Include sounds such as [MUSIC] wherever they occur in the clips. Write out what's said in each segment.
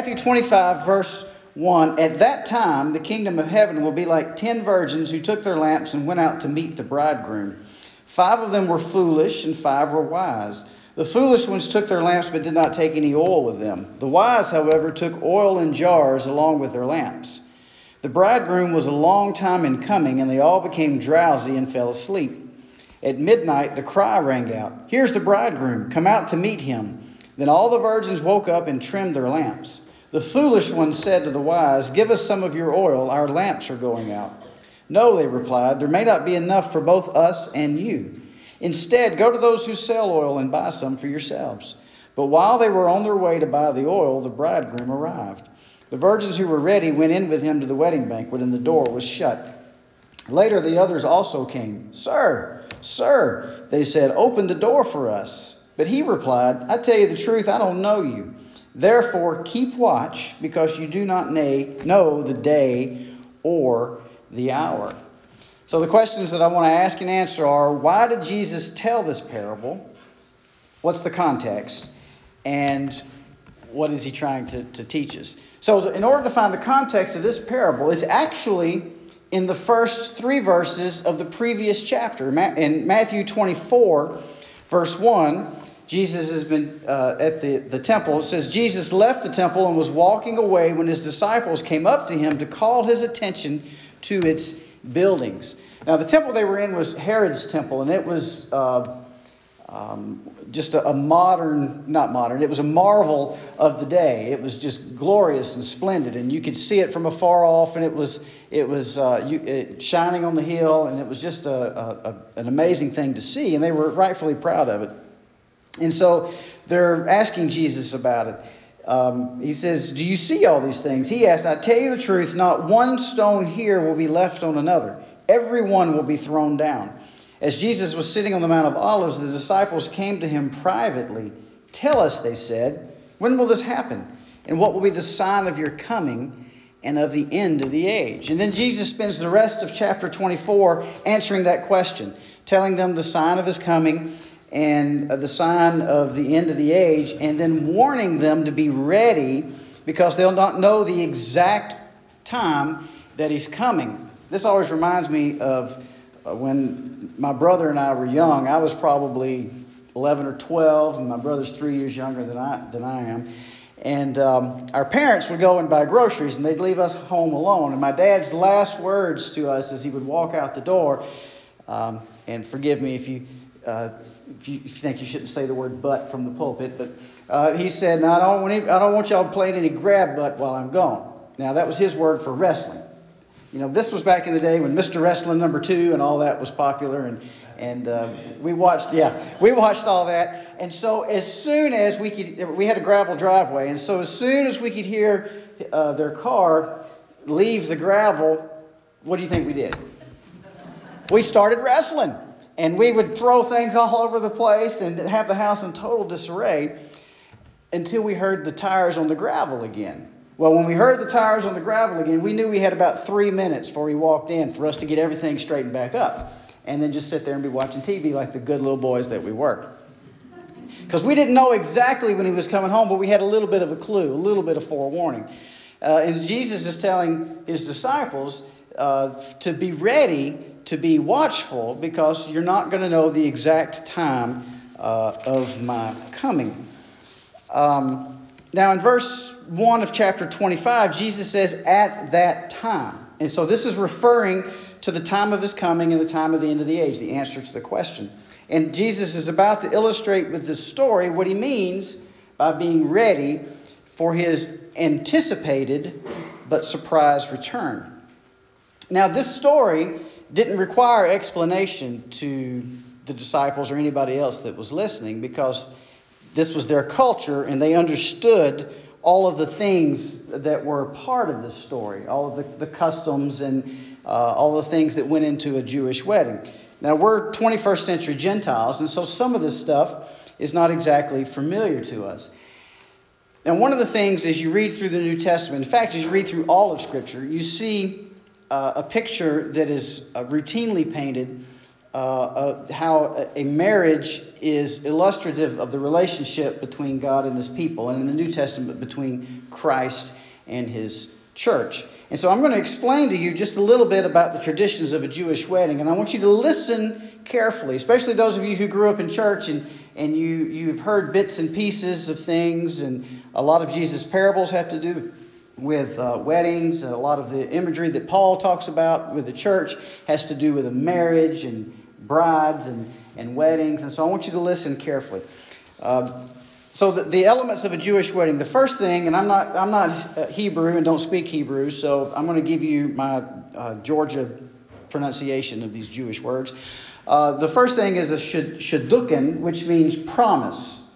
Matthew 25, verse 1 At that time, the kingdom of heaven will be like ten virgins who took their lamps and went out to meet the bridegroom. Five of them were foolish, and five were wise. The foolish ones took their lamps but did not take any oil with them. The wise, however, took oil in jars along with their lamps. The bridegroom was a long time in coming, and they all became drowsy and fell asleep. At midnight, the cry rang out, Here's the bridegroom, come out to meet him. Then all the virgins woke up and trimmed their lamps. The foolish ones said to the wise, Give us some of your oil, our lamps are going out. No, they replied, there may not be enough for both us and you. Instead, go to those who sell oil and buy some for yourselves. But while they were on their way to buy the oil, the bridegroom arrived. The virgins who were ready went in with him to the wedding banquet, and the door was shut. Later, the others also came. Sir, sir, they said, open the door for us. But he replied, I tell you the truth, I don't know you. Therefore, keep watch, because you do not know the day or the hour. So, the questions that I want to ask and answer are why did Jesus tell this parable? What's the context? And what is he trying to, to teach us? So, in order to find the context of this parable, is actually in the first three verses of the previous chapter. In Matthew 24, verse 1, Jesus has been uh, at the, the temple. It says, Jesus left the temple and was walking away when his disciples came up to him to call his attention to its buildings. Now, the temple they were in was Herod's temple, and it was uh, um, just a, a, modern, not modern, it was a marvel of the day. It was just glorious and splendid, and you could see it from afar off, and it was it was uh, you, it, shining on the hill, and it was just a, a, an amazing thing to see, and they were rightfully proud of it. And so they're asking Jesus about it. Um, he says, Do you see all these things? He asked, I tell you the truth, not one stone here will be left on another. Everyone will be thrown down. As Jesus was sitting on the Mount of Olives, the disciples came to him privately. Tell us, they said, when will this happen? And what will be the sign of your coming and of the end of the age? And then Jesus spends the rest of chapter 24 answering that question, telling them the sign of his coming and the sign of the end of the age, and then warning them to be ready because they'll not know the exact time that he's coming. This always reminds me of uh, when my brother and I were young. I was probably 11 or 12, and my brother's three years younger than I, than I am. And um, our parents would go and buy groceries, and they'd leave us home alone. And my dad's last words to us as he would walk out the door, um, and forgive me if you uh, if you, think you shouldn't say the word "but" from the pulpit, but uh, he said, "Now I don't want any, I don't want y'all playing any grab butt while I'm gone." Now that was his word for wrestling. You know, this was back in the day when Mr. Wrestling number two and all that was popular, and and uh, we watched, yeah, we watched all that. And so as soon as we could, we had a gravel driveway, and so as soon as we could hear uh, their car leave the gravel, what do you think we did? We started wrestling and we would throw things all over the place and have the house in total disarray until we heard the tires on the gravel again. Well, when we heard the tires on the gravel again, we knew we had about three minutes before he walked in for us to get everything straightened back up. And then just sit there and be watching TV like the good little boys that we were. Because we didn't know exactly when he was coming home, but we had a little bit of a clue, a little bit of forewarning. Uh, and Jesus is telling his disciples uh, to be ready to be watchful because you're not going to know the exact time uh, of my coming. Um, now, in verse 1 of chapter 25, Jesus says, at that time. And so this is referring to the time of his coming and the time of the end of the age, the answer to the question. And Jesus is about to illustrate with this story what he means by being ready for his anticipated but surprise return. Now, this story didn't require explanation to the disciples or anybody else that was listening because this was their culture and they understood all of the things that were part of this story, all of the, the customs and uh, all the things that went into a Jewish wedding. Now, we're 21st century Gentiles, and so some of this stuff is not exactly familiar to us. Now, one of the things as you read through the New Testament, in fact, as you read through all of Scripture, you see uh, a picture that is uh, routinely painted uh, uh, how a marriage is illustrative of the relationship between God and his people, and in the New Testament between Christ and his church. And so I'm going to explain to you just a little bit about the traditions of a Jewish wedding, and I want you to listen carefully, especially those of you who grew up in church and, and you, you've heard bits and pieces of things, and a lot of Jesus' parables have to do with uh, weddings, a lot of the imagery that Paul talks about with the church has to do with a marriage and brides and, and weddings. And so I want you to listen carefully. Uh, so the, the, elements of a Jewish wedding. The first thing, and I'm not I'm not uh, Hebrew and don't speak Hebrew, so I'm going to give you my uh, Georgia pronunciation of these Jewish words. Uh, the first thing is a shiddukin, which means promise.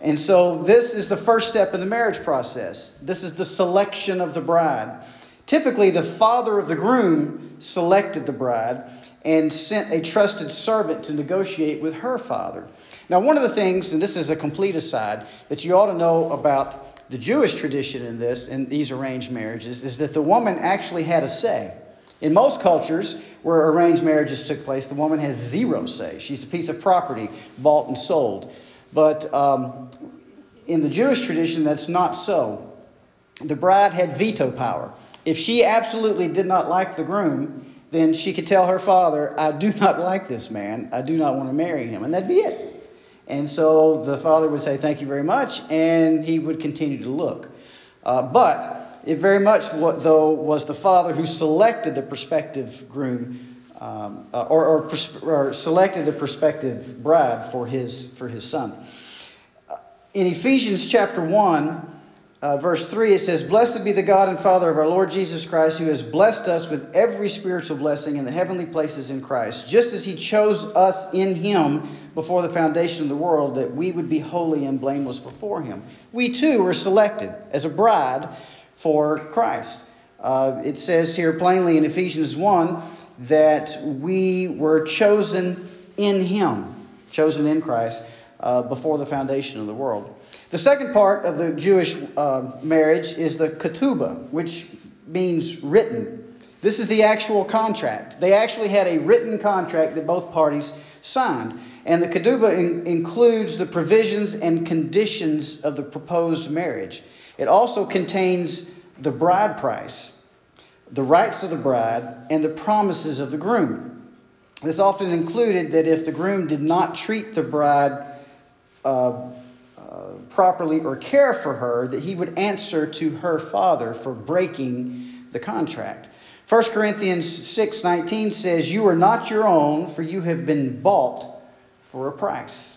And so this is the first step in the marriage process. This is the selection of the bride. Typically, the father of the groom selected the bride and sent a trusted servant to negotiate with her father. Now, one of the things, and this is a complete aside, that you ought to know about the Jewish tradition in this, in these arranged marriages, is that the woman actually had a say. In most cultures where arranged marriages took place, the woman has zero say. She's a piece of property bought and sold. But um, in the Jewish tradition, that's not so. The bride had veto power. If she absolutely did not like the groom, then she could tell her father, I do [LAUGHS] not like this man. I do not want to marry him. And that'd be it. And so the father would say, Thank you very much. And he would continue to look. Uh, but it very much, what, though, was the father who selected the prospective groom um, uh, or, or, or, selected the prospective bride for his, for his son. Uh, in Ephesians chapter 1, uh, verse 3, it says, Blessed be the God and Father of our Lord Jesus Christ, who has blessed us with every spiritual blessing in the heavenly places in Christ, just as he chose us in him before the foundation of the world, that we would be holy and blameless before him. We too were selected as a bride for Christ. Uh, it says here plainly in Ephesians 1 that we were chosen in Him, chosen in Christ, uh, before the foundation of the world. The second part of the Jewish uh, marriage is the ketubah, which means written. This is the actual contract. They actually had a written contract that both parties signed. And the ketubah in- includes the provisions and conditions of the proposed marriage. It also contains the bride price the rights of the bride, and the promises of the groom. This often included that if the groom did not treat the bride uh, uh, properly or care for her, that he would answer to her father for breaking the contract. 1 Corinthians 6:19 says, "You are not your own, for you have been bought for a price."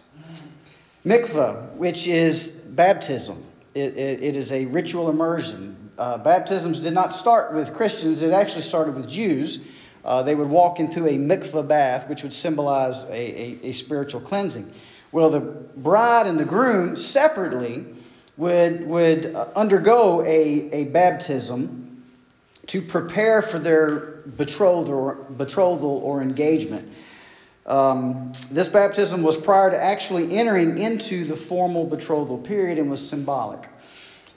Mikvah, which is baptism, it, it, it is a ritual immersion uh, baptisms did not start with Christians, it actually started with Jews. Uh, they would walk into a mikveh bath, which would symbolize a, a, a, spiritual cleansing. Well, the bride and the groom separately would, would uh, undergo a, a baptism to prepare for their betrothal or, betrothal or engagement. Um, this baptism was prior to actually entering into the formal betrothal period and was symbolic.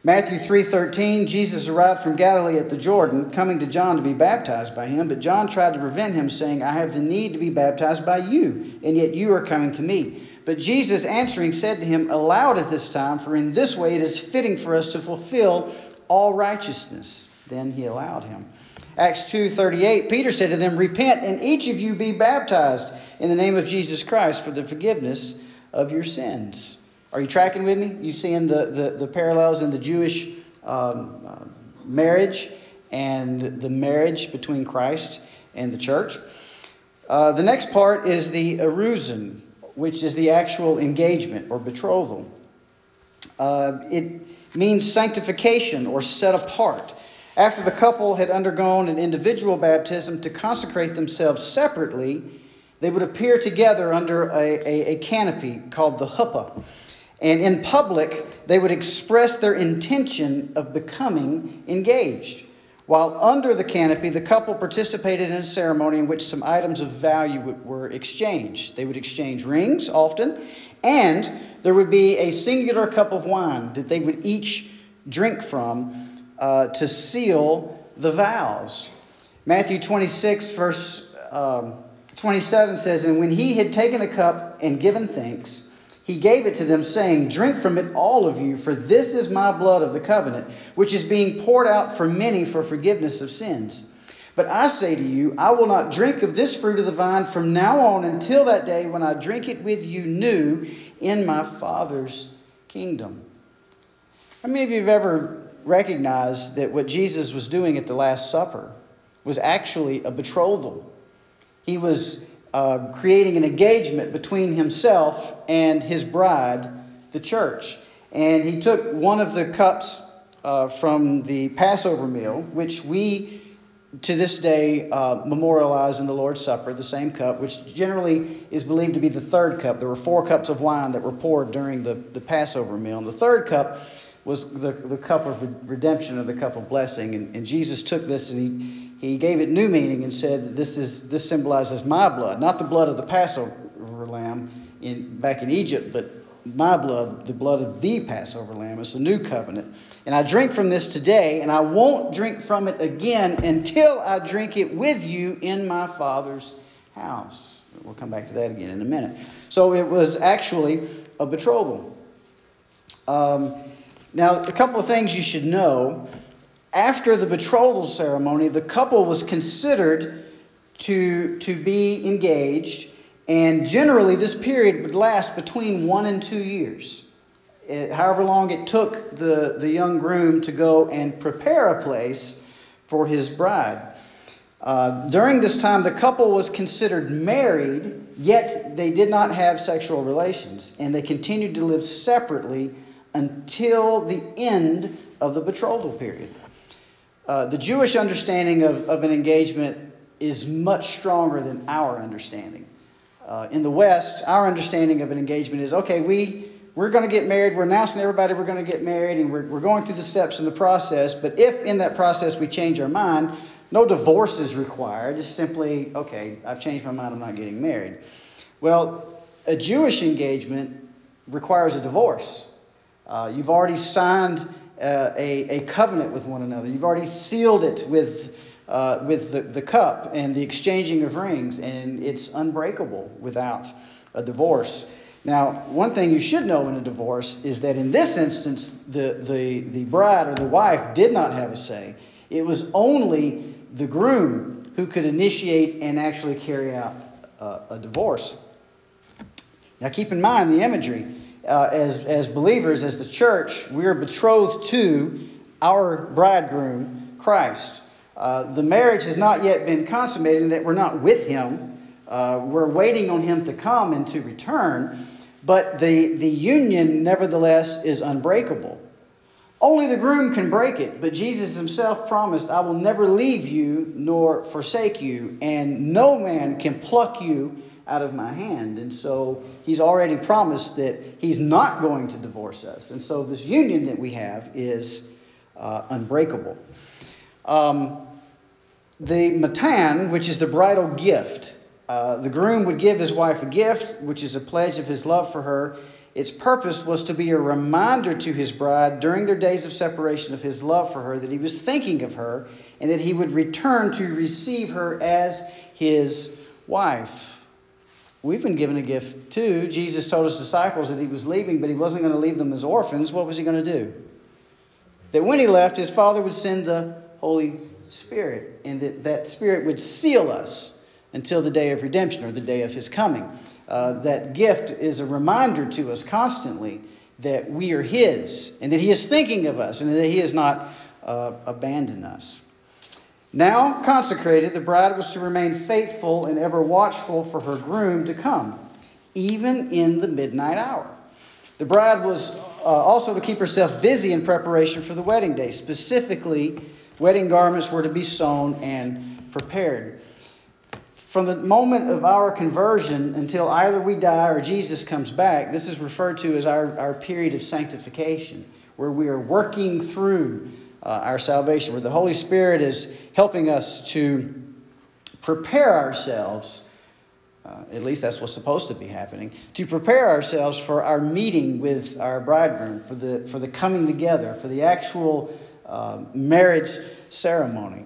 Matthew 3:13 Jesus arrived from Galilee at the Jordan coming to John to be baptized by him. But John tried to prevent him saying I have the need to be baptized by you and yet you are coming to me. But Jesus answering said to him aloud at this time for in this way it is fitting for us to fulfill all righteousness. Then he allowed him. Acts 2:38 Peter said to them repent and each of you be baptized in the name of Jesus Christ for the forgiveness of your sins are you tracking with me? You seeing the, the, the parallels in the Jewish um, uh, marriage and the marriage between Christ and the church? Uh, the next part is the erusin, which is the actual engagement or betrothal. Uh, it means sanctification or set apart. After the couple had undergone an individual baptism to consecrate themselves separately, they would appear together under a, a, a canopy called the huppah. And in public, they would express their intention of becoming engaged. While under the canopy, the couple participated in a ceremony in which some items of value were exchanged. They would exchange rings often, and there would be a singular cup of wine that they would each drink from uh, to seal the vows. Matthew 26, verse um, 27 says, And when he had taken a cup and given thanks, he gave it to them, saying, Drink from it, all of you, for this is my blood of the covenant, which is being poured out for many for forgiveness of sins. But I say to you, I will not drink of this fruit of the vine from now on until that day when I drink it with you new in my Father's kingdom. How many of you have ever recognized that what Jesus was doing at the Last Supper was actually a betrothal? He was uh, creating an engagement between himself and his bride, the church. And he took one of the cups uh, from the Passover meal, which we to this day uh, memorialize in the Lord's Supper, the same cup, which generally is believed to be the third cup. There were four cups of wine that were poured during the, the Passover meal. And the third cup was the, the cup of redemption or the cup of blessing. And, and Jesus took this and he, he gave it new meaning and said that this, is, this symbolizes my blood, not the blood of the Passover lamb in, back in Egypt, but my blood, the blood of the Passover lamb. It's a new covenant. And I drink from this today, and I won't drink from it again until I drink it with you in my Father's house. We'll come back to that again in a minute. So it was actually a betrothal. Um, now, a couple of things you should know. After the betrothal ceremony, the couple was considered to, to be engaged, and generally this period would last between one and two years it, however long it took the, the young groom to go and prepare a place for his bride. Uh, during this time, the couple was considered married, yet they did not have sexual relations, and they continued to live separately until the end of the betrothal period. Uh, the Jewish understanding of, of an engagement is much stronger than our understanding. Uh, in the West, our understanding of an engagement is okay, we, we're going to get married. We're announcing everybody we're going to get married, and we're, we're going through the steps in the process. But if in that process we change our mind, no divorce is required. It's simply, okay, I've changed my mind, I'm not getting married. Well, a Jewish engagement requires a divorce. Uh, you've already signed uh, a, a covenant with one another, you've already sealed it with. Uh, with the, the cup and the exchanging of rings, and it's unbreakable without a divorce. Now, one thing you should know in a divorce is that in this instance, the, the, the bride or the wife did not have a say. It was only the groom who could initiate and actually carry out uh, a divorce. Now, keep in mind the imagery. Uh, as, as believers, as the church, we are betrothed to our bridegroom, Christ. Uh, the marriage has not yet been consummated, in that we're not with him. Uh, we're waiting on him to come and to return. But the, the union, nevertheless, is unbreakable. Only the groom can break it, but Jesus himself promised, I will never leave you nor forsake you, and no man can pluck you out of my hand. And so he's already promised that he's not going to divorce us. And so this union that we have is uh, unbreakable. Um, the matan, which is the bridal gift, uh, the groom would give his wife a gift, which is a pledge of his love for her. Its purpose was to be a reminder to his bride during their days of separation of his love for her that he was thinking of her and that he would return to receive her as his wife. We've been given a gift too. Jesus told his disciples that he was leaving, but he wasn't going to leave them as orphans. What was he going to do? That when he left, his Father would send the Holy Spirit, and that that Spirit would seal us until the day of redemption or the day of his coming. Uh, that gift is a reminder to us constantly that we are his and that he is thinking of us and that he has not uh, abandoned us. Now consecrated, the bride was to remain faithful and ever watchful for her groom to come, even in the midnight hour. The bride was uh, also to keep herself busy in preparation for the wedding day. Specifically, wedding garments were to be sewn and prepared from the moment of our conversion until either we die or Jesus comes back, this is referred to as our, our period of sanctification, where we are working through uh, our salvation, where the Holy Spirit is helping us to prepare ourselves. Uh, at least that's what's supposed to be happening to prepare ourselves for our meeting with our bridegroom, for the for the coming together, for the actual uh, marriage ceremony.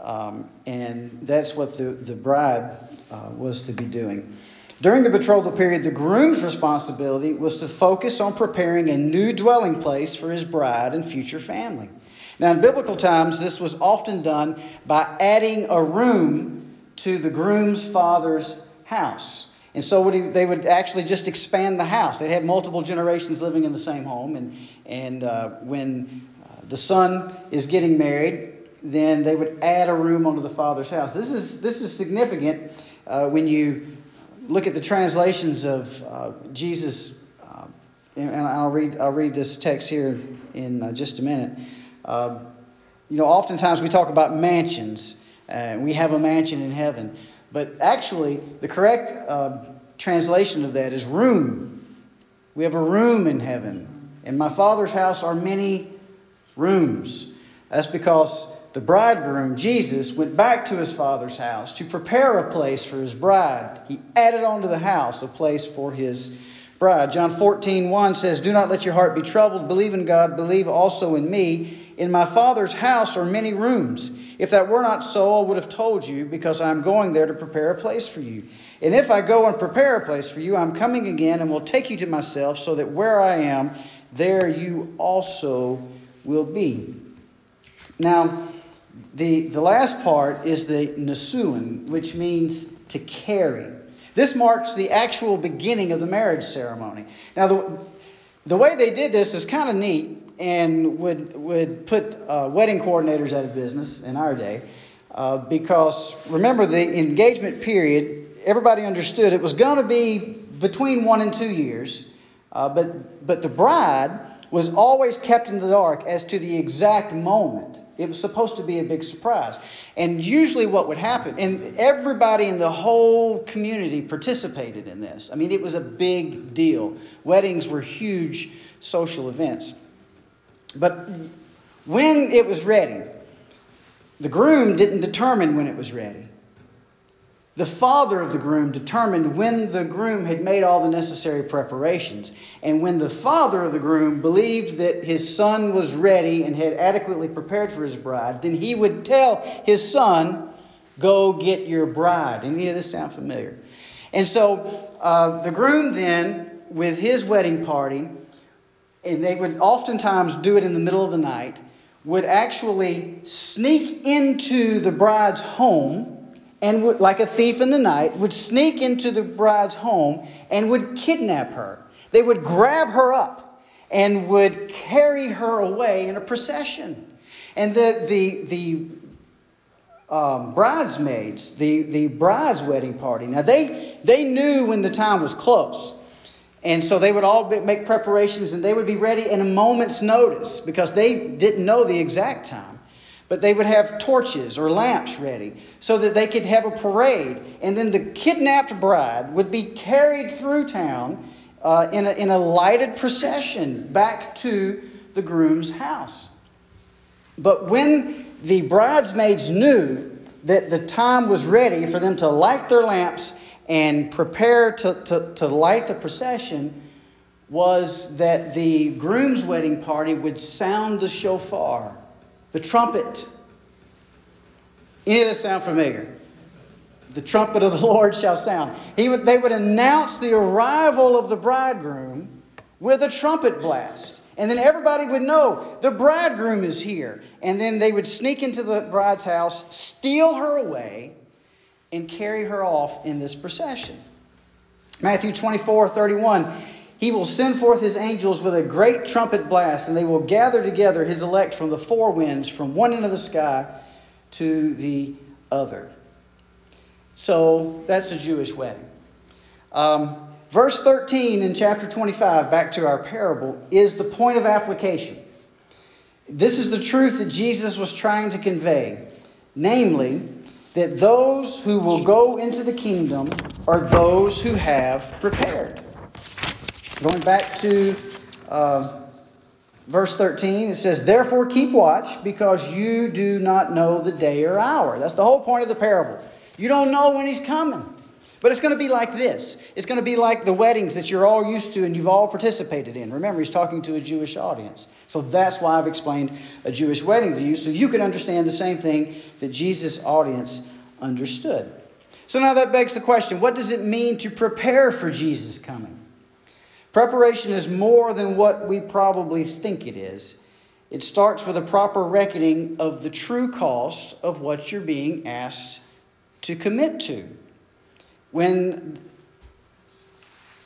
Um, and that's what the, the bride uh, was to be doing. During the betrothal period, the groom's responsibility was to focus on preparing a new dwelling place for his bride and future family. Now, in biblical times, this was often done by adding a room to the groom's father's house. And so they would actually just expand the house. They had multiple generations living in the same home. And, and uh, when uh, the son is getting married, then they would add a room onto the father's house. This is, this is significant uh, when you look at the translations of uh, Jesus. Uh, and I'll read, I'll read this text here in uh, just a minute. Uh, you know, oftentimes we talk about mansions. Uh, we have a mansion in heaven. But actually, the correct uh, translation of that is room. We have a room in heaven. In my Father's house are many rooms. That's because the bridegroom, Jesus, went back to his Father's house to prepare a place for his bride. He added onto the house a place for his bride. John 14, 1 says, Do not let your heart be troubled. Believe in God, believe also in me. In my Father's house are many rooms. If that were not so, I would have told you, because I am going there to prepare a place for you. And if I go and prepare a place for you, I'm coming again and will take you to myself, so that where I am, there you also will be. Now, the, the last part is the nisuin, which means to carry. This marks the actual beginning of the marriage ceremony. Now, the, the way they did this is kind of neat and would, would put uh, wedding coordinators out of business in our day. Uh, because remember, the engagement period, everybody understood it was going to be between one and two years. Uh, but, but the bride was always kept in the dark as to the exact moment. It was supposed to be a big surprise. And usually, what would happen, and everybody in the whole community participated in this. I mean, it was a big deal. Weddings were huge social events. But when it was ready, the groom didn't determine when it was ready. The father of the groom determined when the groom had made all the necessary preparations. And when the father of the groom believed that his son was ready and had adequately prepared for his bride, then he would tell his son, Go get your bride. Any of this sound familiar? And so uh, the groom then, with his wedding party, and they would oftentimes do it in the middle of the night, would actually sneak into the bride's home and would, like a thief in the night, would sneak into the bride's home and would kidnap her. They would grab her up and would carry her away in a procession. And the, the, the um, bridesmaids, the, the bride's wedding party, now they, they knew when the time was close. And so they would all make preparations and they would be ready in a moment's notice because they didn't know the exact time. But they would have torches or lamps ready so that they could have a parade. And then the kidnapped bride would be carried through town uh, in, a, in a lighted procession back to the groom's house. But when the bridesmaids knew that the time was ready for them to light their lamps and prepare to, to, to light the procession was that the groom's wedding party would sound the shofar, the trumpet. Any of this sound familiar? The trumpet of the [LAUGHS] Lord shall sound. He would, they would announce the arrival of the bridegroom with a trumpet blast. And then everybody would know the bridegroom is here. And then they would sneak into the bride's house, steal her away, and carry her off in this procession. Matthew 24 31. He will send forth his angels with a great trumpet blast, and they will gather together his elect from the four winds, from one end of the sky to the other. So that's a Jewish wedding. Um, verse 13 in chapter 25, back to our parable, is the point of application. This is the truth that Jesus was trying to convey. Namely, that those who will go into the kingdom are those who have prepared. Going back to uh, verse 13, it says, Therefore keep watch, because you do not know the day or hour. That's the whole point of the parable. You don't know when he's coming. But it's going to be like this. It's going to be like the weddings that you're all used to and you've all participated in. Remember, he's talking to a Jewish audience. So that's why I've explained a Jewish wedding to you, so you can understand the same thing that Jesus' audience understood. So now that begs the question what does it mean to prepare for Jesus' coming? Preparation is more than what we probably think it is. It starts with a proper reckoning of the true cost of what you're being asked to commit to. When,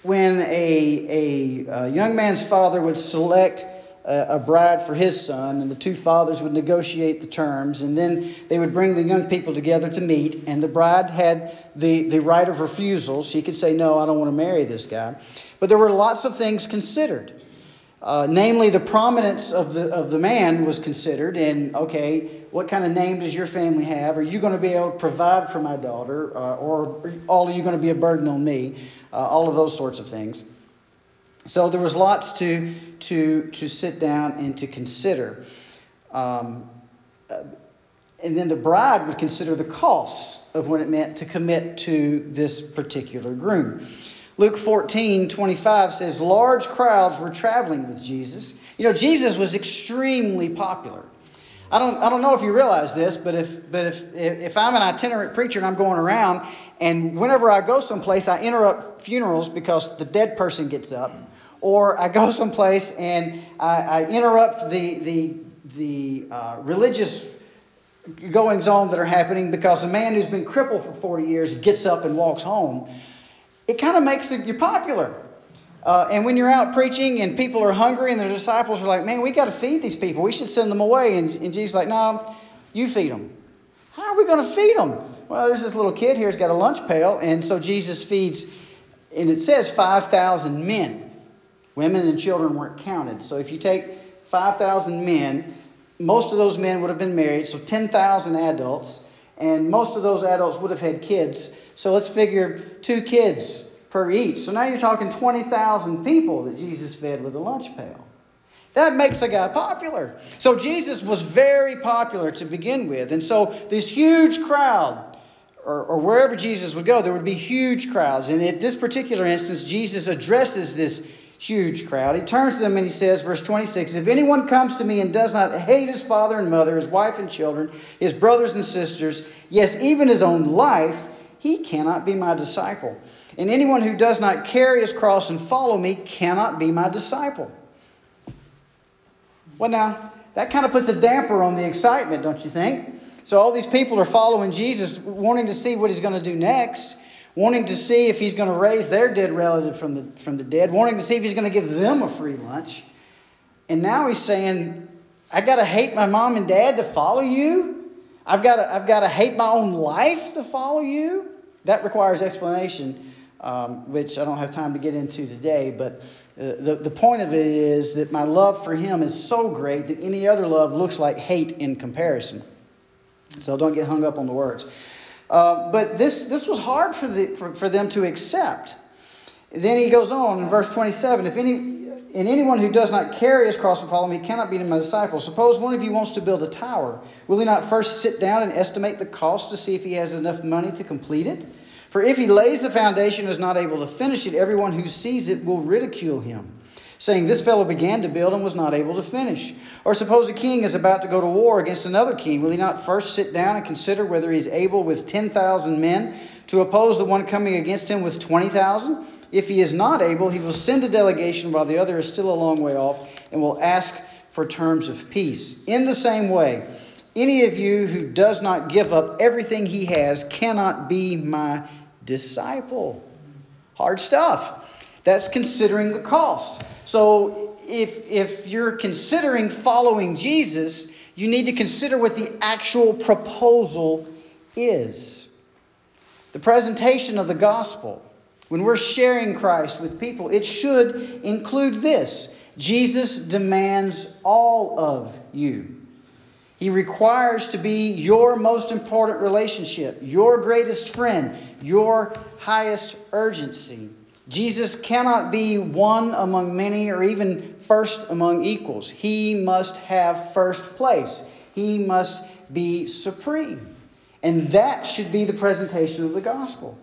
when a, a, a young man's father would select a, a bride for his son, and the two fathers would negotiate the terms, and then they would bring the young people together to meet, and the bride had the, the right of refusal. She could say, No, I don't want to marry this guy. But there were lots of things considered. Uh, namely, the prominence of the, of the man was considered, and okay, what kind of name does your family have? Are you going to be able to provide for my daughter, uh, or all are you going to be a burden on me? Uh, all of those sorts of things. So there was lots to to to sit down and to consider. Um, uh, and then the bride would consider the cost of what it meant to commit to this particular groom. Luke 14, 25 says, Large crowds were traveling with Jesus. You know, Jesus was extremely popular. I don't, I don't know if you realize this, but if, but if, if I'm an itinerant preacher and I'm going around, and whenever I go someplace, I interrupt funerals because the dead person gets up, or I go [LAUGHS] someplace and I, I interrupt the, the, the uh, religious goings on that are happening because a man who's been crippled for 40 years gets up and walks home it kind of makes you popular. Uh, and when you're out preaching and people are hungry and the disciples are like, man, we got to feed these people. We should send them away. And, and Jesus is like, no, you feed them. How are we going to feed them? Well, there's this little kid here who's got a lunch pail. And so Jesus feeds, and it says 5,000 men. Women and children weren't counted. So if you take 5,000 men, most of those men would have been married, so 10,000 adults, and most of those adults would have had kids. So let's figure two kids per each. So now you're talking 20,000 people that Jesus fed with a lunch pail. That makes a guy popular. So Jesus was very popular to begin with. And so this huge crowd, or, or, wherever Jesus would go, there would be huge crowds. And in this particular instance, Jesus addresses this huge crowd. He turns to them and he says, verse 26 If anyone comes to me and does not hate his father and mother, his wife and children, his brothers and sisters, yes, even his own life, he cannot be my disciple. And anyone who does not carry his cross and follow me cannot be my disciple. Well, now, that kind of puts a damper on the excitement, don't you think? So, all these people are following Jesus, wanting to see what he's going to do next, wanting to see if he's going to raise their dead relative from the, from the dead, wanting to see if he's going to give them a free lunch. And now he's saying, I've got to hate my mom and dad to follow you? I've got to, I've got to hate my own life to follow you. That requires explanation, um, which I don't have time to get into today. But uh, the, the point of it is that my love for him is so great that any other love looks like hate in comparison. So don't get hung up on the words. Uh, but this, this was hard for, the, for, for them to accept. Then he goes on in verse 27 If any and anyone who does not carry his cross and follow me cannot be my disciple. Suppose one of you wants to build a tower. Will he not first sit down and estimate the cost to see if he has enough money to complete it? For if he lays the foundation and is not able to finish it, everyone who sees it will ridicule him, saying, This fellow began to build and was not able to finish. Or suppose a king is about to go to war against another king. Will he not first sit down and consider whether he is able with 10,000 men to oppose the one coming against him with 20,000? If he is not able, he will send a delegation while the other is still a long way off and will ask for terms of peace. In the same way, any of you who does not give up everything he has cannot be my disciple. Hard stuff. That's considering the cost. So if, if you're considering following Jesus, you need to consider what the actual proposal is. The presentation of the gospel when we're sharing Christ with people, it should include this Jesus demands all of you. He requires to be your most important relationship, your greatest friend, your highest urgency. Jesus cannot be one among many or even first among equals. He must have first place. He must be supreme. And that should be the presentation of the gospel.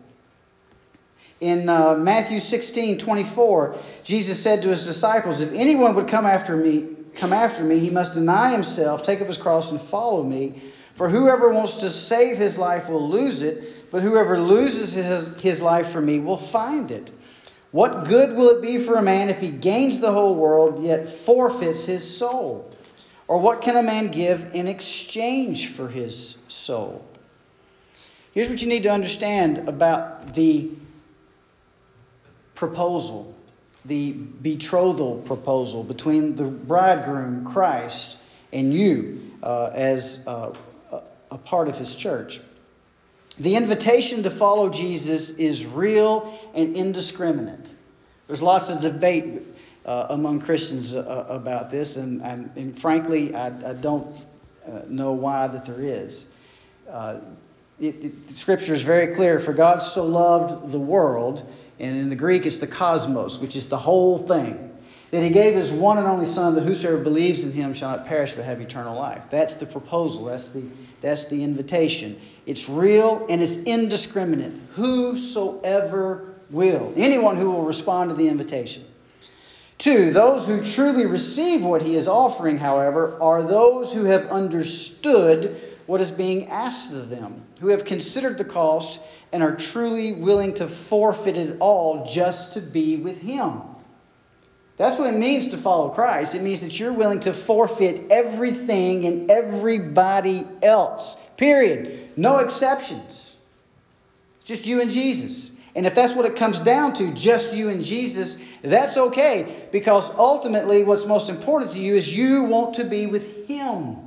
In uh, Matthew 16, 24, Jesus said to his disciples, If anyone would come after me, come after me, he must deny himself, take up his cross, and follow me. For whoever wants to save his life will lose it, but whoever loses his, his life for me will find it. What good will it be for a man if he gains the whole world yet forfeits his soul? Or what can a man give in exchange for his soul? Here's what you need to understand about the proposal, the betrothal proposal between the bridegroom, Christ, and you uh, as uh, a part of his church. The invitation to follow Jesus is real and indiscriminate. There's lots of debate uh, among Christians uh, about this, and, and, and frankly, I, I don't uh, know why that there is. It, it, scripture is very clear. For God so loved the world, and in the Greek it's the cosmos, which is the whole thing, that he gave his one and only Son, that whosoever believes in him shall not perish but have eternal life. That's the proposal. That's the that's the invitation. It's real and it's indiscriminate. Whosoever will, anyone who will respond to the invitation. Two, those who truly receive what he is offering, however, are those who have understood what is being asked of them, who have considered the cost and are truly willing to forfeit it all just to be with him. That's what it means to follow Christ. It means that you're willing to forfeit everything and everybody else. Period. No exceptions. Just you and Jesus. And if that's what it comes down to, just you and Jesus, that's okay. Because ultimately, what's most important to you is you want to be with Him.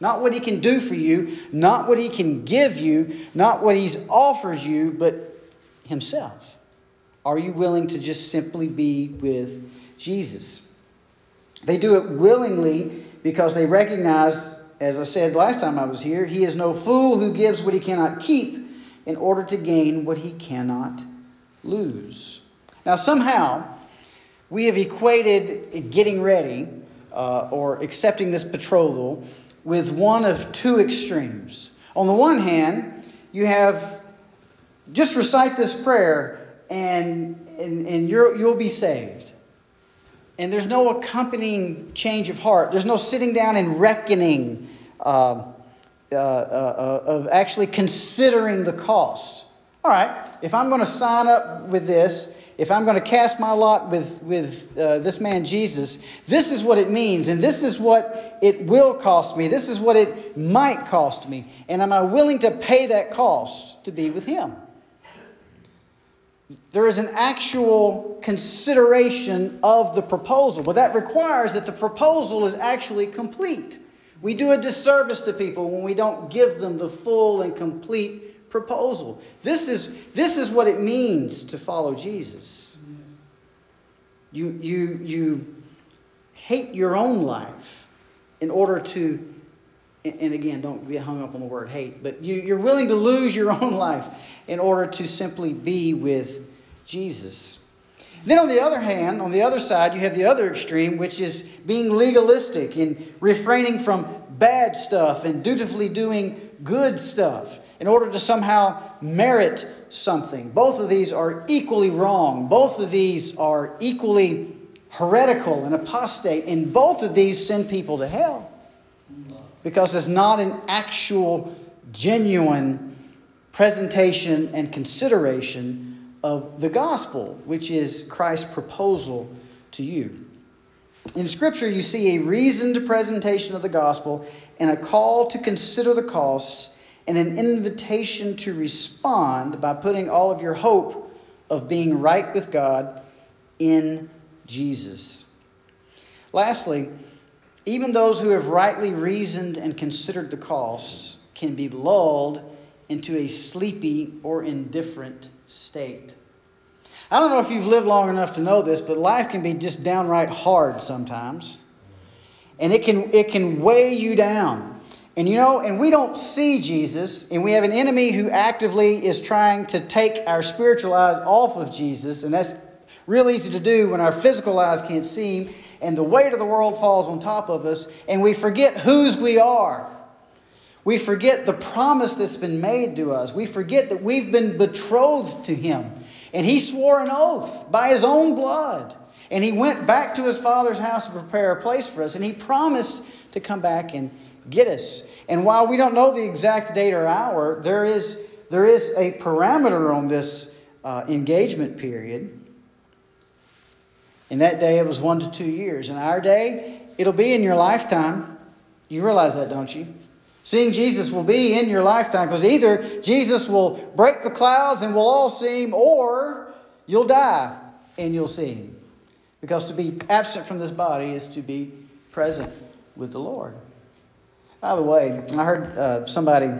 Not what He can do for you, not what He can give you, not what He offers you, but Himself. Are you willing to just simply be with Jesus? They do it willingly because they recognize, as I said last time I was here, He is no fool who gives what He cannot keep in order to gain what he cannot lose. Now, somehow, we have equated getting ready uh, or accepting this betrothal with one of two extremes. On the one hand, you have just recite this prayer and, and, and you will be saved. And there's no accompanying change of heart. There's no sitting down and reckoning uh, uh, uh, of actually considering the cost. All right, if I'm going to sign up with this, if I'm going to cast my lot with, with uh, this man Jesus, this is what it means, and this is what it will cost me. This is what it might cost me. And am I willing to pay that cost to be with him? There is an actual consideration of the proposal, but that requires that the proposal is actually complete. We do a disservice to people when we don't give them the full and complete proposal. This is, this is what it means to follow Jesus. You, you, you hate your own life in order to, and again, don't get hung up on the word hate, but you, you're willing to lose your [LAUGHS] own life in order to simply be with Jesus. Then, on the other hand, on the other side, you have the other extreme, which is being legalistic and refraining from bad stuff and dutifully doing good stuff in order to somehow merit something. Both of these are equally wrong. Both of these are equally heretical and apostate. And both of these send people to hell because it's not an actual, genuine presentation and consideration of the gospel, which is Christ's proposal to you. In Scripture, you see a reasoned presentation of the gospel and a call to consider the costs and an invitation to respond by putting all of your hope of being right with God in Jesus. Lastly, even those who have rightly reasoned and considered the costs can be lulled into a sleepy or indifferent state. I don't know if you've lived long enough to know this, but life can be just downright hard sometimes. And it can it can weigh you down. And you know, and we don't see Jesus, and we have an enemy who actively is trying to take our spiritual eyes off of Jesus, and that's real easy to do when our physical eyes can't see him, and the weight of the world falls on top of us, and we forget whose we are. We forget the promise that's been made to us. We forget that we've been betrothed to Him. And he swore an oath by his own blood. And he went back to his father's house to prepare a place for us. And he promised to come back and get us. And while we don't know the exact date or hour, there is, there is a parameter on this uh, engagement period. In that day, it was one to two years. In our day, it'll be in your lifetime. You realize that, don't you? Seeing Jesus will be in your lifetime because either Jesus will break the clouds and we'll all see him, or you'll die and you'll see him. Because to be absent from this body is to be present with the Lord. By the way, I heard uh, somebody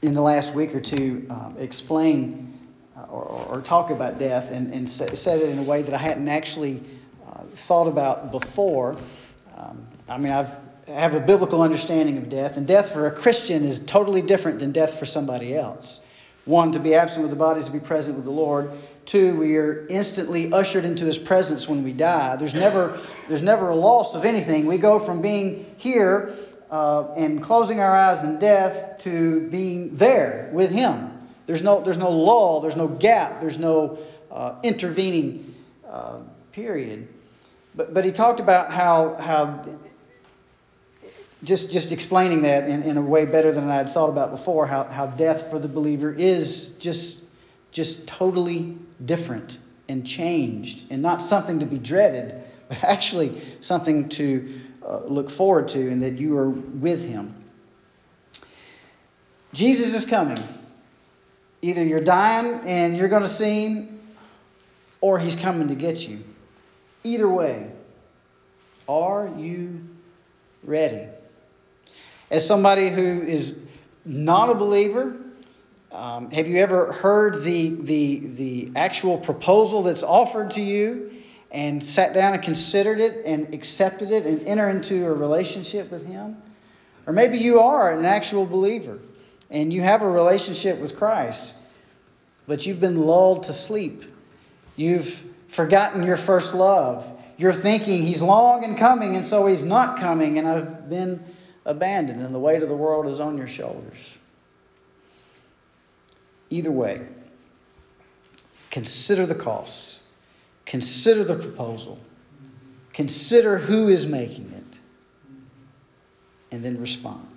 in the last week or two um, explain uh, or, or, talk about death and, and said it in a way that I hadn't actually uh, thought about before. Um, I mean, I've have a biblical understanding of death, and death for a Christian is totally different than death for somebody else. One, to be absent with the body is to be present with the Lord. Two, we are instantly ushered into His presence when we die. There's never, there's never a loss of anything. We go from being here uh, and closing our eyes in death to being there with Him. There's no, there's no lull, there's no gap, there's no uh, intervening uh, period. But, but he talked about how, how just, just explaining that in, in a way better than I had thought about before, how, how death for the believer is just, just totally different and changed, and not something to be dreaded, but [LAUGHS] actually something to uh, look forward to, and that you are with Him. Jesus is coming. Either you're dying and you're going to see Him, or He's coming to get you. Either way, are you ready? As somebody who is not a believer, um, have you ever heard the, the, the actual proposal that's offered to you and sat down and considered it and accepted it and enter into a relationship with Him? Or maybe you are an actual believer and you have a relationship with Christ, but you've been lulled to sleep. You've forgotten your first love. You're thinking He's long and coming, and so He's not coming, and I've been abandoned and the weight of the world is on your shoulders. Either way, consider the costs, consider the proposal, consider who is making it, and then respond.